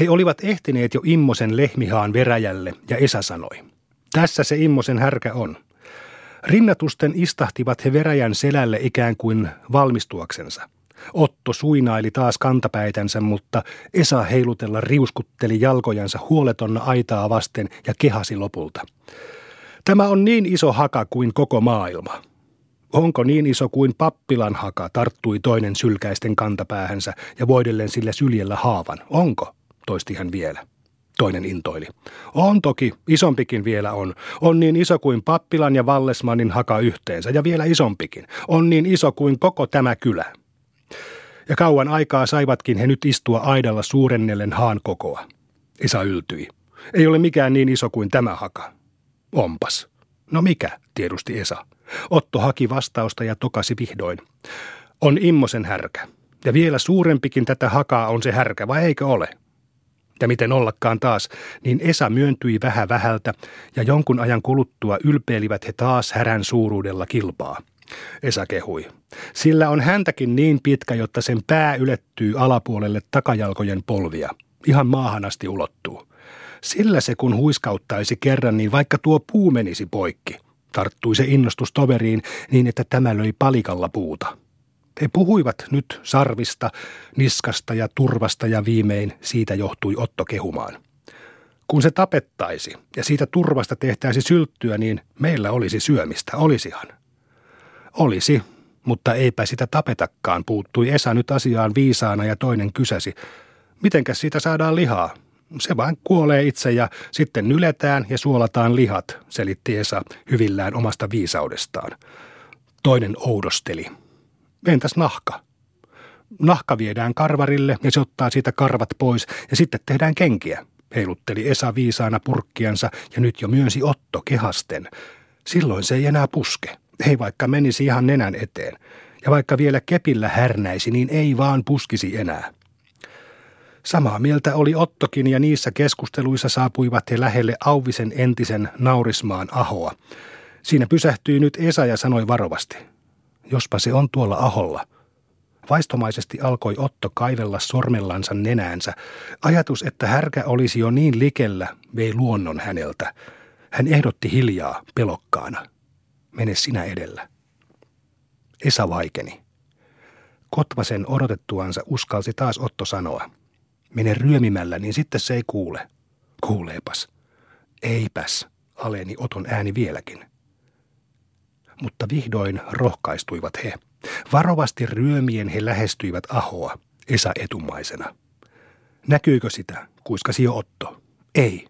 He olivat ehtineet jo Immosen lehmihaan veräjälle ja Esa sanoi. Tässä se Immosen härkä on. Rinnatusten istahtivat he veräjän selälle ikään kuin valmistuaksensa. Otto suinaili taas kantapäitänsä, mutta Esa heilutella riuskutteli jalkojansa huoletonna aitaa vasten ja kehasi lopulta. Tämä on niin iso haka kuin koko maailma. Onko niin iso kuin pappilan haka, tarttui toinen sylkäisten kantapäähänsä ja voidellen sillä syljellä haavan. Onko, toisti hän vielä. Toinen intoili. On toki, isompikin vielä on. On niin iso kuin Pappilan ja Vallesmanin haka yhteensä, ja vielä isompikin. On niin iso kuin koko tämä kylä. Ja kauan aikaa saivatkin he nyt istua aidalla suurennellen haan kokoa. Esa yltyi. Ei ole mikään niin iso kuin tämä haka. Onpas. No mikä, tiedusti Esa. Otto haki vastausta ja tokasi vihdoin. On Immosen härkä. Ja vielä suurempikin tätä hakaa on se härkä, vai eikö ole? Ja miten ollakaan taas, niin Esa myöntyi vähän vähältä, ja jonkun ajan kuluttua ylpeilivät he taas härän suuruudella kilpaa. Esa kehui. Sillä on häntäkin niin pitkä, jotta sen pää ylettyy alapuolelle takajalkojen polvia. Ihan maahan asti ulottuu. Sillä se kun huiskauttaisi kerran, niin vaikka tuo puu menisi poikki. Tarttui se innostus toveriin niin, että tämä löi palikalla puuta. He puhuivat nyt sarvista, niskasta ja turvasta ja viimein siitä johtui Otto kehumaan. Kun se tapettaisi ja siitä turvasta tehtäisi sylttyä, niin meillä olisi syömistä, olisihan. Olisi, mutta eipä sitä tapetakaan, puuttui Esa nyt asiaan viisaana ja toinen kysäsi. Mitenkäs siitä saadaan lihaa? Se vain kuolee itse ja sitten nyletään ja suolataan lihat, selitti Esa hyvillään omasta viisaudestaan. Toinen oudosteli. Entäs nahka? Nahka viedään karvarille ja se ottaa siitä karvat pois ja sitten tehdään kenkiä, heilutteli Esa viisaana purkkiansa ja nyt jo myönsi Otto kehasten. Silloin se ei enää puske, ei vaikka menisi ihan nenän eteen. Ja vaikka vielä kepillä härnäisi, niin ei vaan puskisi enää. Samaa mieltä oli Ottokin ja niissä keskusteluissa saapuivat he lähelle Auvisen entisen naurismaan ahoa. Siinä pysähtyi nyt Esa ja sanoi varovasti – jospa se on tuolla aholla. Vaistomaisesti alkoi Otto kaivella sormellansa nenäänsä. Ajatus, että härkä olisi jo niin likellä, vei luonnon häneltä. Hän ehdotti hiljaa, pelokkaana. Mene sinä edellä. Esa vaikeni. Kotvasen odotettuansa uskalsi taas Otto sanoa. Mene ryömimällä, niin sitten se ei kuule. Kuuleepas. Eipäs, aleni Oton ääni vieläkin mutta vihdoin rohkaistuivat he. Varovasti ryömien he lähestyivät ahoa, Esa etumaisena. Näkyykö sitä, kuiskasi jo Otto. Ei.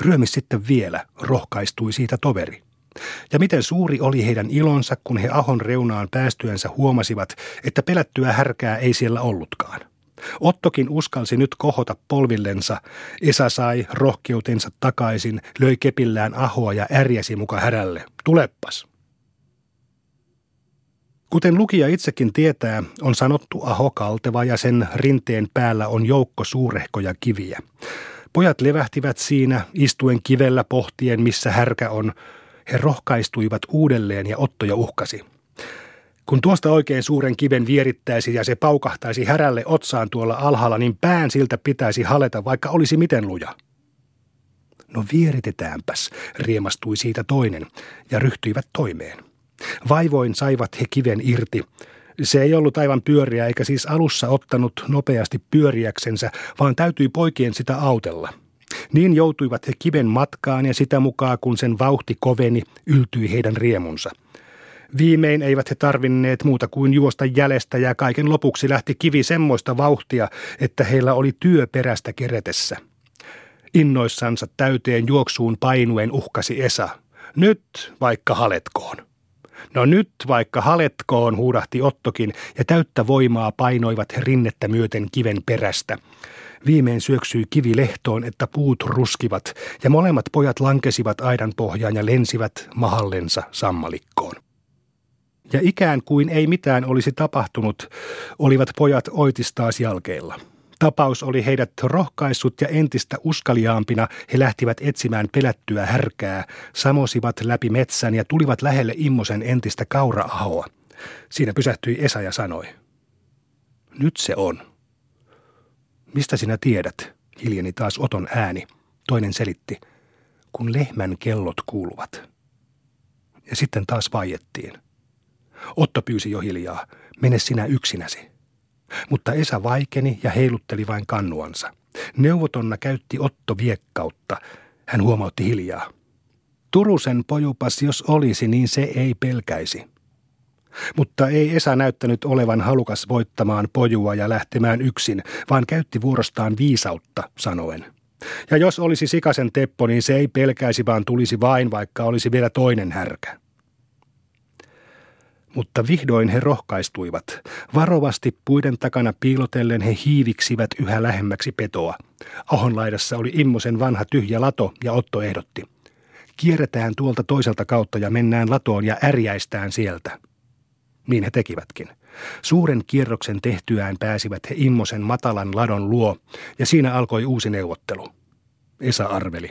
Ryömi sitten vielä, rohkaistui siitä toveri. Ja miten suuri oli heidän ilonsa, kun he ahon reunaan päästyensä huomasivat, että pelättyä härkää ei siellä ollutkaan. Ottokin uskalsi nyt kohota polvillensa. Esa sai rohkeutensa takaisin, löi kepillään ahoa ja ärjäsi muka härälle. Tuleppas. Kuten lukija itsekin tietää, on sanottu Aho kalteva ja sen rinteen päällä on joukko suurehkoja kiviä. Pojat levähtivät siinä, istuen kivellä pohtien, missä härkä on. He rohkaistuivat uudelleen ja Otto jo uhkasi. Kun tuosta oikein suuren kiven vierittäisi ja se paukahtaisi härälle otsaan tuolla alhaalla, niin pään siltä pitäisi haleta, vaikka olisi miten luja. No vieritetäänpäs, riemastui siitä toinen ja ryhtyivät toimeen. Vaivoin saivat he kiven irti. Se ei ollut aivan pyöriä eikä siis alussa ottanut nopeasti pyöriäksensä, vaan täytyi poikien sitä autella. Niin joutuivat he kiven matkaan ja sitä mukaan kun sen vauhti koveni, yltyi heidän riemunsa. Viimein eivät he tarvinneet muuta kuin juosta jäljestä ja kaiken lopuksi lähti kivi semmoista vauhtia, että heillä oli työ perästä keretessä. Innoissansa täyteen juoksuun painuen uhkasi Esa. Nyt vaikka haletkoon. No nyt vaikka haletkoon, huudahti Ottokin, ja täyttä voimaa painoivat rinnettä myöten kiven perästä. Viimein syöksyi kivi lehtoon, että puut ruskivat, ja molemmat pojat lankesivat aidan pohjaan ja lensivät mahallensa sammalikkoon. Ja ikään kuin ei mitään olisi tapahtunut, olivat pojat oitistaas jalkeilla. Tapaus oli heidät rohkaissut ja entistä uskaliaampina he lähtivät etsimään pelättyä härkää, samosivat läpi metsän ja tulivat lähelle Immosen entistä kauraahoa. Siinä pysähtyi Esa ja sanoi, nyt se on. Mistä sinä tiedät, Hiljeni taas Oton ääni. Toinen selitti, kun lehmän kellot kuuluvat. Ja sitten taas vaiettiin. Otto pyysi jo hiljaa, mene sinä yksinäsi. Mutta Esa vaikeni ja heilutteli vain kannuansa. Neuvotonna käytti Otto viekkautta. Hän huomautti hiljaa. Turusen pojupas jos olisi, niin se ei pelkäisi. Mutta ei Esa näyttänyt olevan halukas voittamaan pojua ja lähtemään yksin, vaan käytti vuorostaan viisautta, sanoen. Ja jos olisi sikasen Teppo, niin se ei pelkäisi, vaan tulisi vain, vaikka olisi vielä toinen härkä. Mutta vihdoin he rohkaistuivat. Varovasti puiden takana piilotellen he hiiviksivät yhä lähemmäksi petoa. Ahonlaidassa oli Immosen vanha tyhjä lato ja Otto ehdotti. Kierretään tuolta toiselta kautta ja mennään latoon ja ärjäistään sieltä. Niin he tekivätkin. Suuren kierroksen tehtyään pääsivät he Immosen matalan ladon luo, ja siinä alkoi uusi neuvottelu. Esa arveli.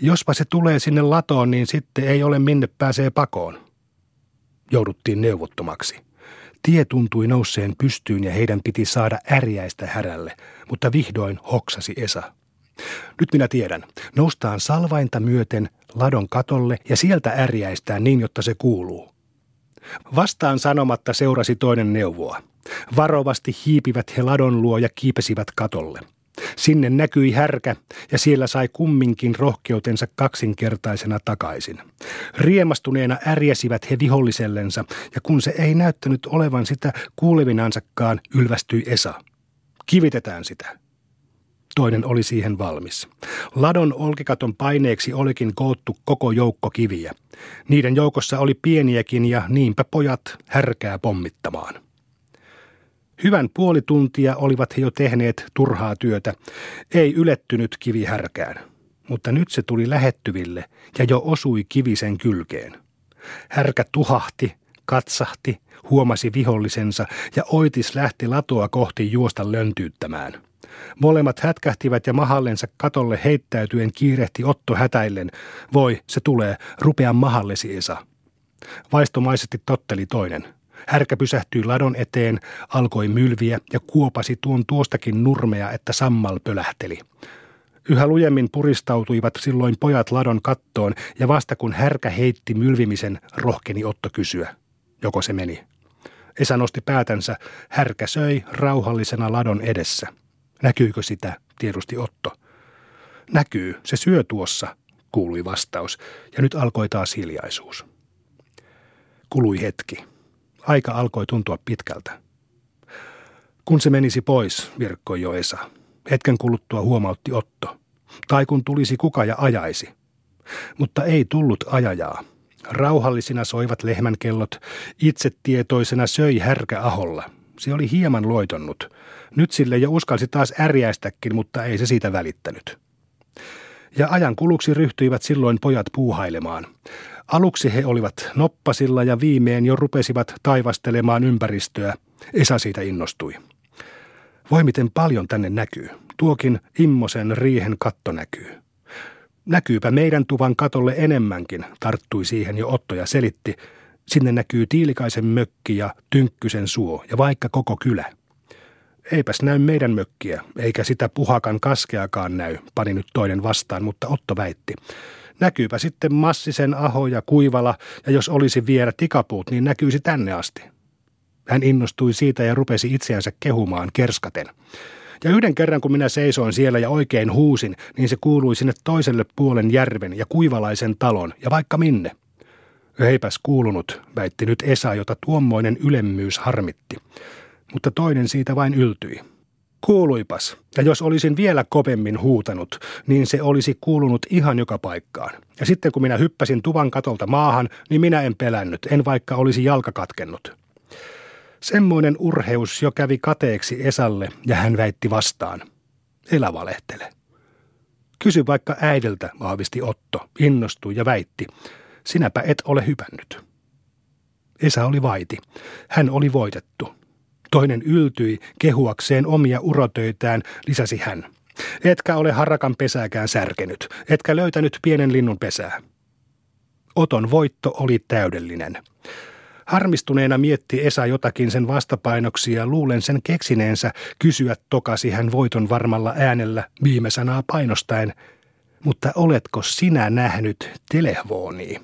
Jospa se tulee sinne latoon, niin sitten ei ole minne pääsee pakoon. Jouduttiin neuvottomaksi. Tie tuntui nousseen pystyyn ja heidän piti saada ärjäistä härälle, mutta vihdoin hoksasi Esa. Nyt minä tiedän. Noustaan salvainta myöten ladon katolle ja sieltä ärjäistään niin, jotta se kuuluu. Vastaan sanomatta seurasi toinen neuvoa. Varovasti hiipivät he ladon luo ja kiipesivät katolle. Sinne näkyi härkä ja siellä sai kumminkin rohkeutensa kaksinkertaisena takaisin. Riemastuneena ärjäsivät he vihollisellensa ja kun se ei näyttänyt olevan sitä kuulevinansakaan, ylvästyi Esa. Kivitetään sitä. Toinen oli siihen valmis. Ladon olkikaton paineeksi olikin koottu koko joukko kiviä. Niiden joukossa oli pieniäkin ja niinpä pojat härkää pommittamaan. Hyvän puoli tuntia olivat he jo tehneet turhaa työtä. Ei ylettynyt kivi härkään. Mutta nyt se tuli lähettyville ja jo osui kivisen kylkeen. Härkä tuhahti, katsahti, huomasi vihollisensa ja oitis lähti latoa kohti juosta löntyyttämään – Molemmat hätkähtivät ja mahallensa katolle heittäytyen kiirehti Otto hätäillen. Voi, se tulee, rupea mahallesi Esa. Vaistomaisesti totteli toinen. Härkä pysähtyi ladon eteen, alkoi mylviä ja kuopasi tuon tuostakin nurmea, että sammal pölähteli. Yhä lujemmin puristautuivat silloin pojat ladon kattoon ja vasta kun härkä heitti mylvimisen, rohkeni Otto kysyä. Joko se meni? Esa nosti päätänsä, härkä söi rauhallisena ladon edessä. Näkyykö sitä, tiedusti Otto. Näkyy, se syö tuossa, kuului vastaus, ja nyt alkoi taas hiljaisuus. Kului hetki. Aika alkoi tuntua pitkältä. Kun se menisi pois, virkkoi jo Esa. Hetken kuluttua huomautti Otto. Tai kun tulisi kuka ja ajaisi. Mutta ei tullut ajajaa. Rauhallisina soivat lehmän kellot, itsetietoisena söi härkä aholla. Se oli hieman loitonnut. Nyt sille jo uskalsi taas ärjäistäkin, mutta ei se siitä välittänyt. Ja ajan kuluksi ryhtyivät silloin pojat puuhailemaan. Aluksi he olivat noppasilla ja viimeen jo rupesivat taivastelemaan ympäristöä. Esa siitä innostui. Voi miten paljon tänne näkyy. Tuokin Immosen riihen katto näkyy. Näkyypä meidän tuvan katolle enemmänkin, tarttui siihen jo Otto ja selitti. Sinne näkyy Tiilikaisen mökki ja Tynkkysen suo ja vaikka koko kylä. Eipäs näy meidän mökkiä, eikä sitä puhakan kaskeakaan näy, pani nyt toinen vastaan, mutta Otto väitti. Näkyypä sitten Massisen aho ja Kuivala, ja jos olisi vielä tikapuut, niin näkyisi tänne asti. Hän innostui siitä ja rupesi itseänsä kehumaan kerskaten. Ja yhden kerran kun minä seisoin siellä ja oikein huusin, niin se kuului sinne toiselle puolen järven ja kuivalaisen talon ja vaikka minne. Eipäs kuulunut, väitti nyt Esa, jota tuommoinen ylemmyys harmitti mutta toinen siitä vain yltyi. Kuuluipas, ja jos olisin vielä kovemmin huutanut, niin se olisi kuulunut ihan joka paikkaan. Ja sitten kun minä hyppäsin tuvan katolta maahan, niin minä en pelännyt, en vaikka olisi jalka katkennut. Semmoinen urheus jo kävi kateeksi Esalle, ja hän väitti vastaan. Elä valehtele. Kysy vaikka äidiltä, vahvisti Otto, innostui ja väitti. Sinäpä et ole hypännyt. Esa oli vaiti. Hän oli voitettu. Toinen yltyi kehuakseen omia urotöitään, lisäsi hän. Etkä ole harakan pesääkään särkenyt, etkä löytänyt pienen linnun pesää. Oton voitto oli täydellinen. Harmistuneena mietti Esa jotakin sen vastapainoksi ja luulen sen keksineensä kysyä tokasi hän voiton varmalla äänellä viime sanaa painostaen. Mutta oletko sinä nähnyt telehvoonia?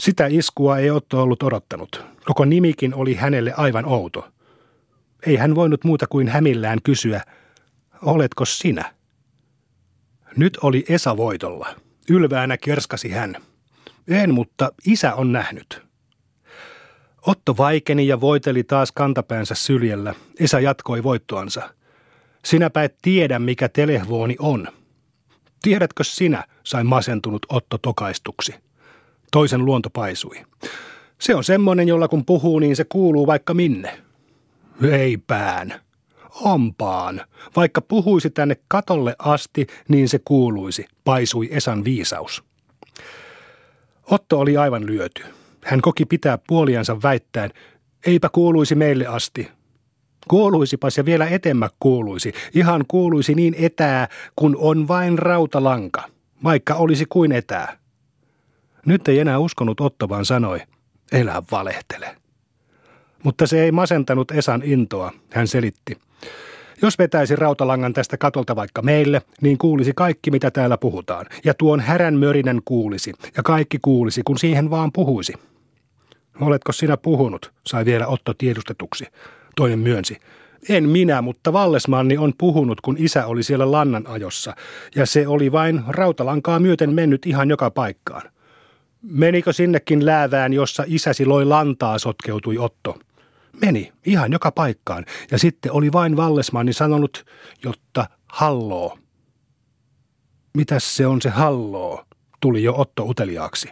Sitä iskua ei Otto ollut odottanut. Koko nimikin oli hänelle aivan outo. Ei hän voinut muuta kuin hämillään kysyä, oletko sinä? Nyt oli Esa voitolla. Ylväänä kerskasi hän. En, mutta isä on nähnyt. Otto vaikeni ja voiteli taas kantapäänsä syljellä. Esa jatkoi voittoansa. Sinäpä et tiedä, mikä telehvooni on. Tiedätkö sinä, sai masentunut Otto tokaistuksi. Toisen luonto paisui. Se on semmoinen, jolla kun puhuu, niin se kuuluu vaikka minne. Ei pään. Ompaan. Vaikka puhuisi tänne katolle asti, niin se kuuluisi, paisui Esan viisaus. Otto oli aivan lyöty. Hän koki pitää puoliansa väittäen, eipä kuuluisi meille asti. Kuuluisipas ja vielä etemmä kuuluisi, ihan kuuluisi niin etää, kun on vain rautalanka, vaikka olisi kuin etää. Nyt ei enää uskonut Otto, vaan sanoi, elä valehtele. Mutta se ei masentanut Esan intoa, hän selitti. Jos vetäisi rautalangan tästä katolta vaikka meille, niin kuulisi kaikki, mitä täällä puhutaan. Ja tuon härän mörinen kuulisi, ja kaikki kuulisi, kun siihen vaan puhuisi. Oletko sinä puhunut, sai vielä Otto tiedustetuksi. Toinen myönsi. En minä, mutta Vallesmanni on puhunut, kun isä oli siellä lannan ajossa, ja se oli vain rautalankaa myöten mennyt ihan joka paikkaan. Menikö sinnekin läävään, jossa isäsi loi lantaa, sotkeutui Otto. Meni, ihan joka paikkaan, ja sitten oli vain Vallesmanni sanonut, jotta halloo. Mitäs se on se halloo, tuli jo Otto uteliaaksi.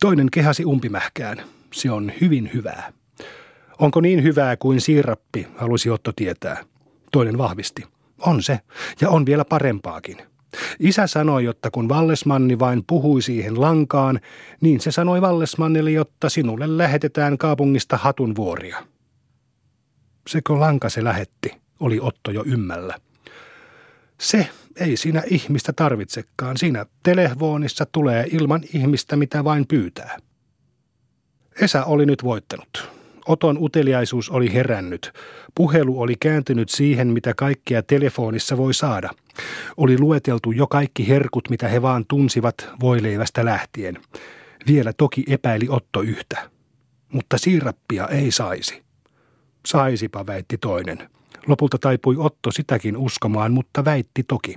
Toinen kehasi umpimähkään. Se on hyvin hyvää. Onko niin hyvää kuin siirappi, halusi Otto tietää. Toinen vahvisti. On se, ja on vielä parempaakin. Isä sanoi, jotta kun Vallesmanni vain puhui siihen lankaan, niin se sanoi Vallesmannille, jotta sinulle lähetetään kaupungista hatunvuoria. Sekö lanka se lähetti, oli Otto jo ymmällä. Se ei siinä ihmistä tarvitsekaan. Siinä telehvoonissa tulee ilman ihmistä mitä vain pyytää. Esa oli nyt voittanut. Oton uteliaisuus oli herännyt. Puhelu oli kääntynyt siihen, mitä kaikkea telefonissa voi saada. Oli lueteltu jo kaikki herkut, mitä he vaan tunsivat voileivästä lähtien. Vielä toki epäili Otto yhtä. Mutta siirappia ei saisi. Saisipa, väitti toinen. Lopulta taipui Otto sitäkin uskomaan, mutta väitti toki.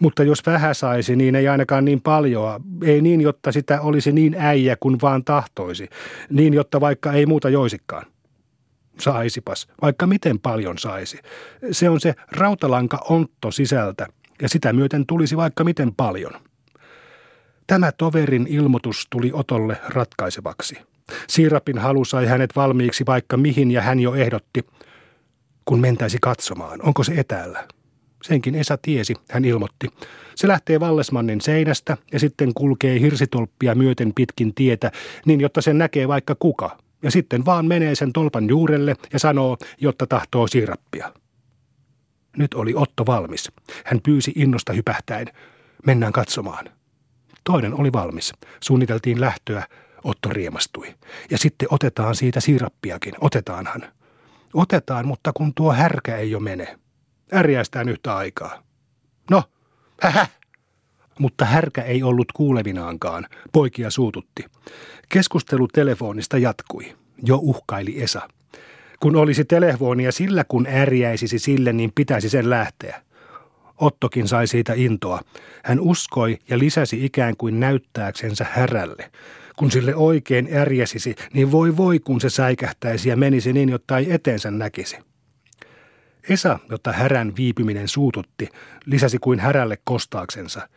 Mutta jos vähän saisi, niin ei ainakaan niin paljoa. Ei niin, jotta sitä olisi niin äijä kuin vaan tahtoisi. Niin, jotta vaikka ei muuta joisikaan. Saisipas, vaikka miten paljon saisi. Se on se rautalanka ontto sisältä, ja sitä myöten tulisi vaikka miten paljon. Tämä toverin ilmoitus tuli Otolle ratkaisevaksi. Siirapin halu sai hänet valmiiksi vaikka mihin ja hän jo ehdotti, kun mentäisi katsomaan, onko se etäällä. Senkin Esa tiesi, hän ilmoitti. Se lähtee Vallesmannin seinästä ja sitten kulkee hirsitolppia myöten pitkin tietä, niin jotta sen näkee vaikka kuka. Ja sitten vaan menee sen tolpan juurelle ja sanoo, jotta tahtoo siirappia. Nyt oli Otto valmis. Hän pyysi innosta hypähtäen. Mennään katsomaan. Toinen oli valmis. Suunniteltiin lähtöä. Otto riemastui. Ja sitten otetaan siitä siirappiakin. Otetaanhan. Otetaan, mutta kun tuo härkä ei jo mene ärjäistään yhtä aikaa. No, hähä! Mutta härkä ei ollut kuulevinaankaan. Poikia suututti. Keskustelu telefonista jatkui. Jo uhkaili Esa. Kun olisi telefonia sillä kun ärjäisisi sille, niin pitäisi sen lähteä. Ottokin sai siitä intoa. Hän uskoi ja lisäsi ikään kuin näyttääksensä härälle. Kun sille oikein ärjäsisi, niin voi voi kun se säikähtäisi ja menisi niin, jotta ei eteensä näkisi. Esa, jota härän viipyminen suututti, lisäsi kuin härälle kostaaksensa.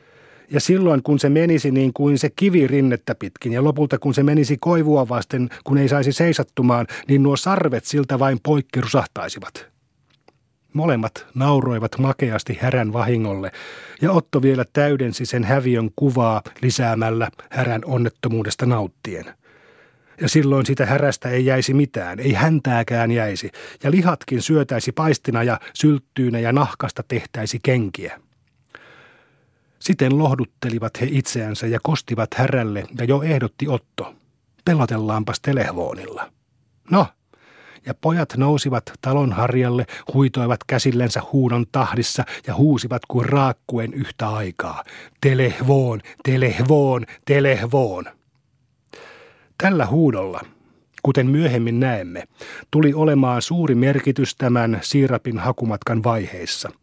Ja silloin kun se menisi niin kuin se kivi rinnettä pitkin ja lopulta kun se menisi koivua vasten, kun ei saisi seisattumaan, niin nuo sarvet siltä vain poikki rusahtaisivat. Molemmat nauroivat makeasti härän vahingolle, ja Otto vielä täydensi sen häviön kuvaa lisäämällä härän onnettomuudesta nauttien – ja silloin sitä härästä ei jäisi mitään, ei häntääkään jäisi, ja lihatkin syötäisi paistina ja sylttyynä ja nahkasta tehtäisi kenkiä. Siten lohduttelivat he itseänsä ja kostivat härälle, ja jo ehdotti Otto. pelotellaanpas telehvoonilla. No, ja pojat nousivat talon harjalle, huitoivat käsillensä huudon tahdissa ja huusivat kuin raakkuen yhtä aikaa. Telehvoon, telehvoon, telehvoon. Tällä huudolla, kuten myöhemmin näemme, tuli olemaan suuri merkitys tämän siirapin hakumatkan vaiheissa –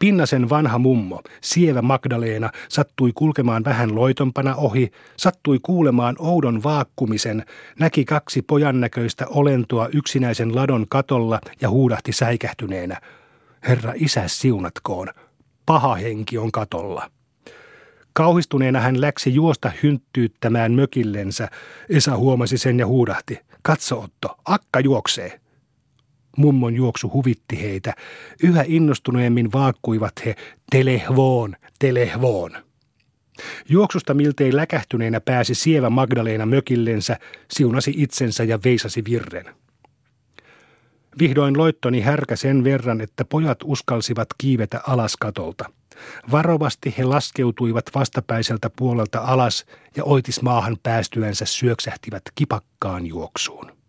Pinnasen vanha mummo, sievä Magdaleena, sattui kulkemaan vähän loitompana ohi, sattui kuulemaan oudon vaakkumisen, näki kaksi pojan näköistä olentoa yksinäisen ladon katolla ja huudahti säikähtyneenä. Herra isä siunatkoon, paha henki on katolla. Kauhistuneena hän läksi juosta hynttyyttämään mökillensä. Esa huomasi sen ja huudahti. Katso Otto, akka juoksee. Mummon juoksu huvitti heitä. Yhä innostuneemmin vaakkuivat he, telehvoon, telehvoon. Juoksusta miltei läkähtyneenä pääsi sievä Magdaleena mökillensä, siunasi itsensä ja veisasi virren. Vihdoin loittoni härkä sen verran, että pojat uskalsivat kiivetä alas katolta. Varovasti he laskeutuivat vastapäiseltä puolelta alas ja oitismaahan päästyänsä syöksähtivät kipakkaan juoksuun.